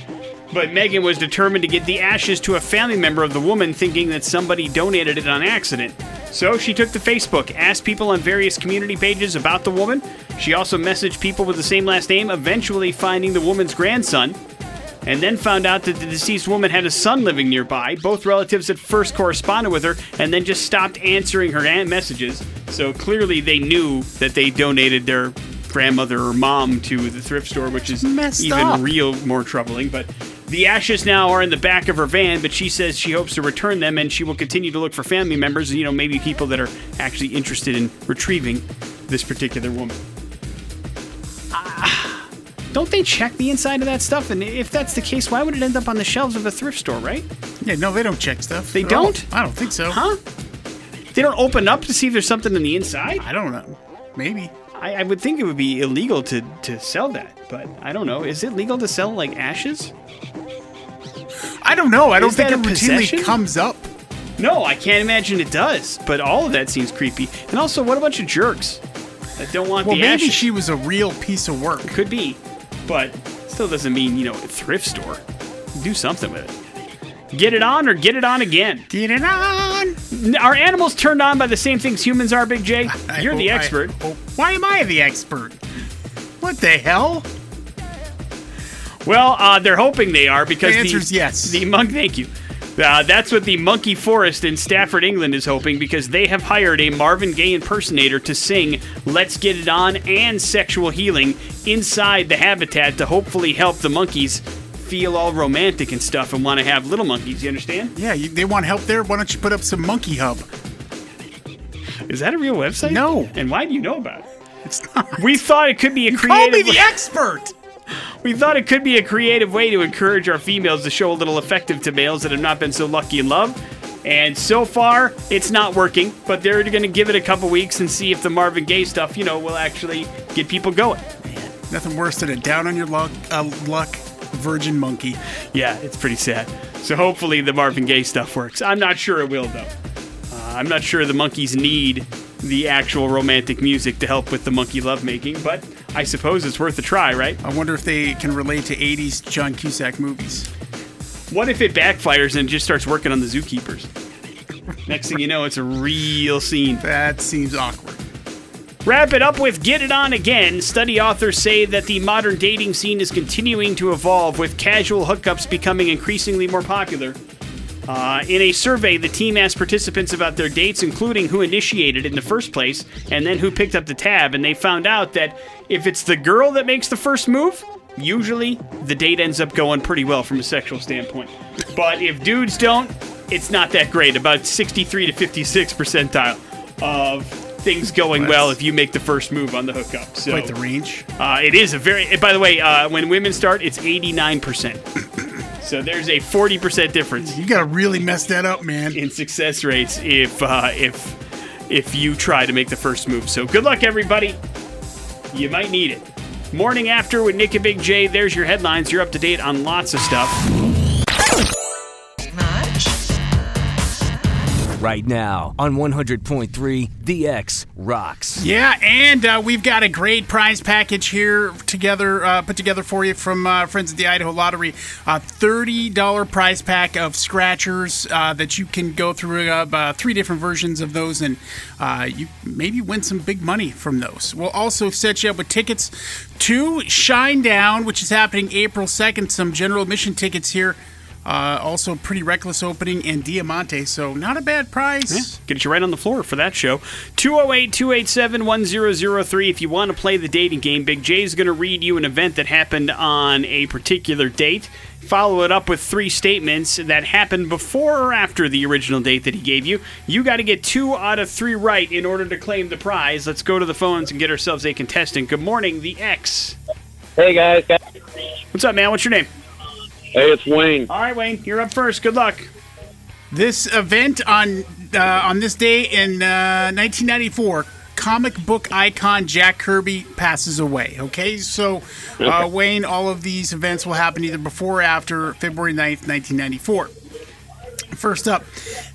But Megan was determined to get the ashes to a family member of the woman, thinking that somebody donated it on accident. So she took to Facebook, asked people on various community pages about the woman. She also messaged people with the same last name, eventually finding the woman's grandson and then found out that the deceased woman had a son living nearby. Both relatives at first corresponded with her and then just stopped answering her messages. So clearly they knew that they donated their grandmother or mom to the thrift store, which is Messed even up. real more troubling. But the ashes now are in the back of her van, but she says she hopes to return them and she will continue to look for family members, you know, maybe people that are actually interested in retrieving this particular woman. Ah, don't they check the inside of that stuff? And if that's the case, why would it end up on the shelves of a thrift store, right? Yeah, no, they don't check stuff. They don't? I don't think so. Huh? They don't open up to see if there's something on the inside? I don't know. Maybe. I, I would think it would be illegal to, to sell that, but I don't know. Is it legal to sell, like, ashes? I don't know. I don't Is think it routinely possession? comes up. No, I can't imagine it does, but all of that seems creepy. And also, what a bunch of jerks that don't want Well, the maybe she was a real piece of work. Could be, but still doesn't mean, you know, a thrift store. Do something with it. Get it on or get it on again. Get it on. Are animals turned on by the same things humans are, Big J? I You're the hope- I expert. hope- Why am I the expert? What the hell? Well, uh, they're hoping they are because The answer's the, yes. The monk, thank you. Uh, that's what the Monkey Forest in Stafford, England is hoping because they have hired a Marvin Gaye impersonator to sing Let's Get It On and Sexual Healing inside the habitat to hopefully help the monkeys feel all romantic and stuff and want to have little monkeys. You understand? Yeah, you, they want help there. Why don't you put up some Monkey Hub? Is that a real website? No. And why do you know about it? It's not. We thought it could be a creative. Call me the expert. We thought it could be a creative way to encourage our females to show a little affective to males that have not been so lucky in love. And so far, it's not working, but they're going to give it a couple weeks and see if the Marvin Gaye stuff, you know, will actually get people going. Nothing worse than a down on your luck, uh, luck virgin monkey. Yeah, it's pretty sad. So hopefully the Marvin Gaye stuff works. I'm not sure it will, though. Uh, I'm not sure the monkeys need the actual romantic music to help with the monkey lovemaking, but I suppose it's worth a try, right? I wonder if they can relate to 80s John Cusack movies. What if it backfires and just starts working on the zookeepers? Next thing you know, it's a real scene. That seems awkward. Wrap it up with Get It On Again. Study authors say that the modern dating scene is continuing to evolve, with casual hookups becoming increasingly more popular. Uh, in a survey, the team asked participants about their dates, including who initiated in the first place and then who picked up the tab. And they found out that if it's the girl that makes the first move, usually the date ends up going pretty well from a sexual standpoint. But if dudes don't, it's not that great. About 63 to 56 percentile of things going well if you make the first move on the hookup. So Quite the range. uh, it is a very. By the way, uh, when women start, it's 89 percent. So there's a 40 percent difference You got to really mess that up, man. in success rates if uh, if if you try to make the first move. So good luck, everybody. You might need it. Morning after with Nick and Big J. There's your headlines. You're up to date on lots of stuff. Right now on 100.3 The X rocks. Yeah, and uh, we've got a great prize package here together, uh, put together for you from uh, friends at the Idaho Lottery. A thirty dollar prize pack of scratchers uh, that you can go through uh, three different versions of those, and uh, you maybe win some big money from those. We'll also set you up with tickets to Shinedown, which is happening April second. Some general admission tickets here. Uh, also, pretty reckless opening and Diamante, so not a bad prize. Get you right on the floor for that show. 208 287 1003. If you want to play the dating game, Big J is going to read you an event that happened on a particular date. Follow it up with three statements that happened before or after the original date that he gave you. You got to get two out of three right in order to claim the prize. Let's go to the phones and get ourselves a contestant. Good morning, the X. Hey guys, guys. What's up, man? What's your name? Hey, it's Wayne. All right, Wayne, you're up first. Good luck. This event on uh, on this day in uh, 1994, comic book icon Jack Kirby passes away. Okay, so uh, Wayne, all of these events will happen either before or after February 9th, 1994. First up,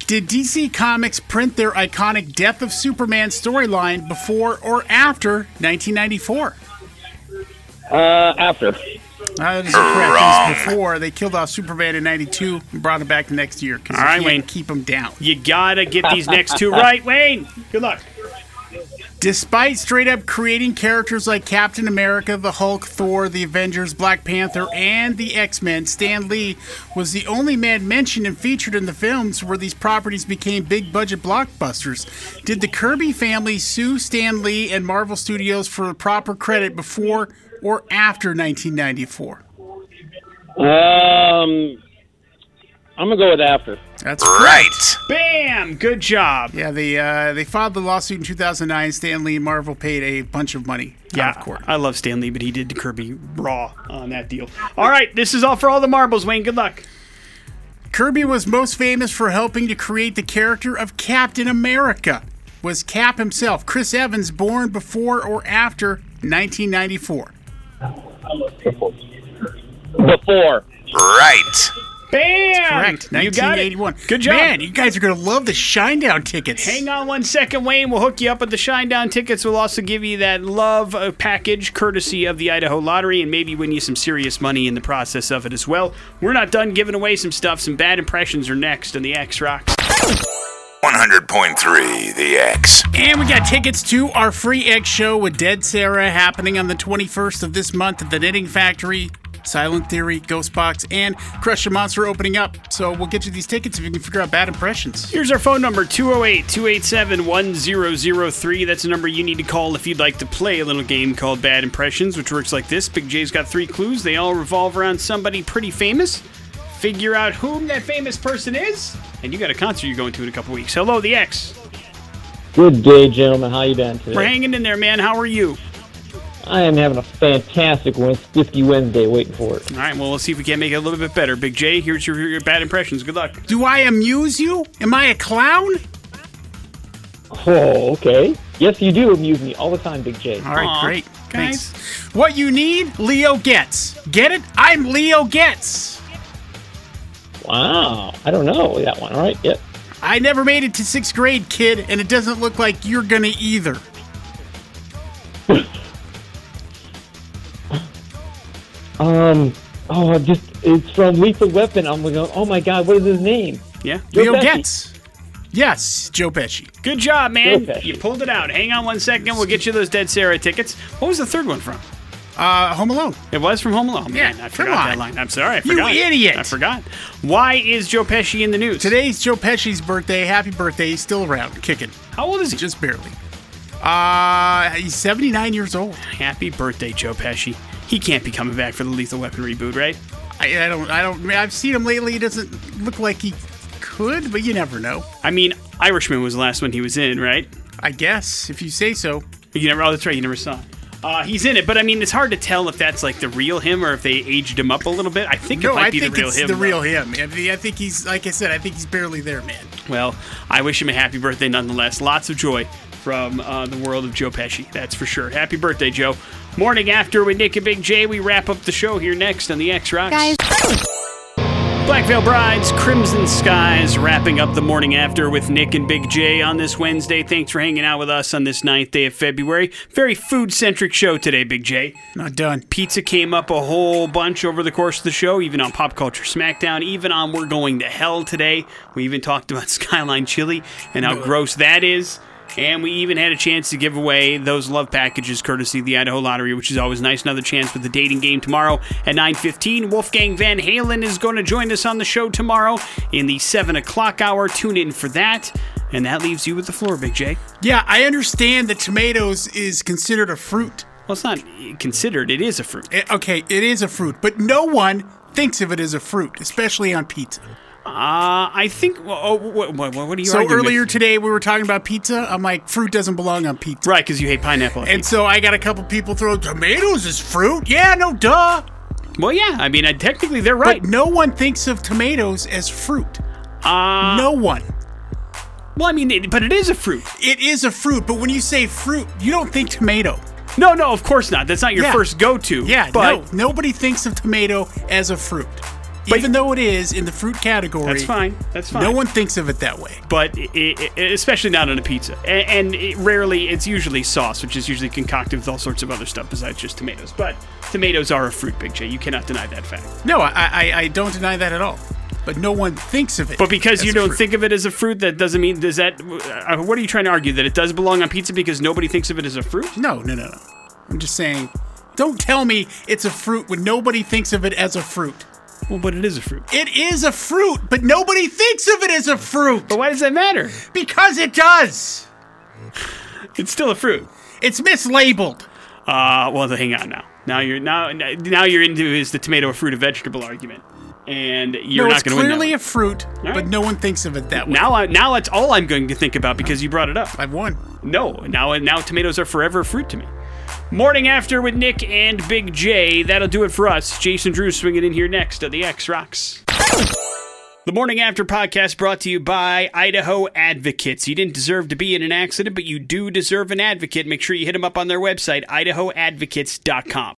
did DC Comics print their iconic Death of Superman storyline before or after 1994? Uh, after. Uh, that is correct. Before they killed off Superman in '92 and brought him back the next year All right, Wayne. keep him down. You got to get these next two right, Wayne. Good luck. Despite straight up creating characters like Captain America, the Hulk, Thor, the Avengers, Black Panther, and the X Men, Stan Lee was the only man mentioned and featured in the films where these properties became big budget blockbusters. Did the Kirby family sue Stan Lee and Marvel Studios for proper credit before or after 1994? Um, I'm gonna go with after. That's Right. Bam! Good job. Yeah, they uh, they filed the lawsuit in 2009. Stan Lee and Marvel paid a bunch of money Yeah, of course. I love Stan Lee, but he did Kirby raw on that deal. All right, this is all for all the marbles, Wayne. Good luck. Kirby was most famous for helping to create the character of Captain America. Was Cap himself, Chris Evans, born before or after 1994? Before. Right. Bam! Correct. You got it. 1981. Good job. Man, you guys are going to love the Shinedown tickets. Hang on one second, Wayne. We'll hook you up with the Shinedown tickets. We'll also give you that love uh, package courtesy of the Idaho Lottery and maybe win you some serious money in the process of it as well. We're not done giving away some stuff. Some bad impressions are next on the X Rocks. 100.3 The X. And we got tickets to our free X show with Dead Sara happening on the 21st of this month at the Knitting Factory. Silent Theory, Ghostbox, and Crush the Monster opening up. So we'll get you these tickets if you can figure out bad impressions. Here's our phone number 208 287 1003. That's a number you need to call if you'd like to play a little game called Bad Impressions, which works like this Big J's got three clues. They all revolve around somebody pretty famous. Figure out whom that famous person is, and you got a concert you're going to in a couple weeks. Hello, the X. Good day, gentlemen. How you been today? We're hanging in there, man. How are you? I am having a fantastic Wed- Whiskey Wednesday waiting for it. All right, well, let's see if we can't make it a little bit better. Big J, here's your, your bad impressions. Good luck. Do I amuse you? Am I a clown? Oh, okay. Yes, you do amuse me all the time, Big J. All right, Aw, great. guys. Thanks. What you need, Leo gets. Get it? I'm Leo gets. Wow. I don't know that one. All right. Yep. I never made it to sixth grade, kid, and it doesn't look like you're gonna either. Um. Oh, I just it's from Lethal Weapon. I'm going. Oh my God, what is his name? Yeah? Joe Leo Pesci. gets. Yes, Joe Pesci. Good job, man. Joe Pesci. You pulled it out. Hang on one second. We'll get you those Dead Sara tickets. What was the third one from? Uh, Home Alone. It was from Home Alone. Man, Yeah, I forgot that line. I'm sorry. I You forgot. idiot. I forgot. Why is Joe Pesci in the news? Today's Joe Pesci's birthday. Happy birthday. He's still around, kicking. How old is he? Just barely. Uh, he's 79 years old. Happy birthday, Joe Pesci. He can't be coming back for the Lethal Weapon reboot, right? I, I don't, I don't, I mean, I've seen him lately. He doesn't look like he could, but you never know. I mean, Irishman was the last one he was in, right? I guess, if you say so. You never. Oh, that's right. You never saw. it. Uh, he's in it, but I mean, it's hard to tell if that's like the real him or if they aged him up a little bit. I think it No, might I be think the real it's him. the though. real him. I, mean, I think he's, like I said, I think he's barely there, man. Well, I wish him a happy birthday nonetheless. Lots of joy from uh, the world of Joe Pesci, that's for sure. Happy birthday, Joe. Morning after with Nick and Big J, we wrap up the show here next on the X Rocks. Guys. Black Veil Brides, Crimson Skies, wrapping up the morning after with Nick and Big J on this Wednesday. Thanks for hanging out with us on this ninth day of February. Very food centric show today, Big J. Not done. Pizza came up a whole bunch over the course of the show, even on Pop Culture Smackdown, even on We're Going to Hell today. We even talked about Skyline Chili and how gross that is. And we even had a chance to give away those love packages courtesy of the Idaho Lottery, which is always nice. Another chance with the dating game tomorrow at 9.15. Wolfgang Van Halen is going to join us on the show tomorrow in the 7 o'clock hour. Tune in for that. And that leaves you with the floor, Big J. Yeah, I understand that tomatoes is considered a fruit. Well, it's not considered. It is a fruit. Eh, okay, it is a fruit, but no one thinks of it as a fruit, especially on pizza. Uh, I think. Well, oh, what, what, what are you So arguing with? earlier today we were talking about pizza. I'm like, fruit doesn't belong on pizza. Right, because you hate pineapple. And so I got a couple people throw tomatoes as fruit. Yeah, no duh. well, yeah. I mean, I, technically, they're right. But no one thinks of tomatoes as fruit. Uh, no one. well, I mean, it, but it is a fruit. It is a fruit, but when you say fruit, you don't think tomato. No, no, of course not. That's not your Yeah. first go-to. Yeah, but no, nobody thinks of tomato as a fruit. But- Even though it is in the fruit category, that's fine. That's fine. No one thinks of it that way. but i i especially not on a pizza. A- And, it, rarely, it's usually sauce, which is usually concocted with all sorts of other stuff besides just tomatoes. But tomatoes are a fruit, Big J. You cannot deny that fact. No, I, I, I don't deny that at all. But no one thinks of it. But because you don't think of it as a fruit, that doesn't mean does that. Uh, what are you trying to argue that it does belong on pizza because nobody thinks of it as a fruit? No, no, no, no. I'm just saying, don't tell me it's a fruit when nobody thinks of it as a fruit. Well, but it is a fruit. It is a fruit, but nobody thinks of it as a fruit But why does that matter? because it does. It's still a fruit. It's mislabeled. Uh, well, hang on now. Now you're now now you're into is the tomato a fruit a vegetable argument, and you're no, not it's going to win. that clearly a fruit, right. but no one thinks of it that way. now I, now that's all I'm going to think about because you brought it up. I've won. No, now now tomatoes are forever a fruit to me. Morning after with Nick and Big J. That'll do it for us. Jason Drew swinging in here next on the X Rocks. The Morning After podcast brought to you by Idaho Advocates. You didn't deserve to be in an accident, but you do deserve an advocate. Make sure you hit them up on their website, idahoadvocates.com.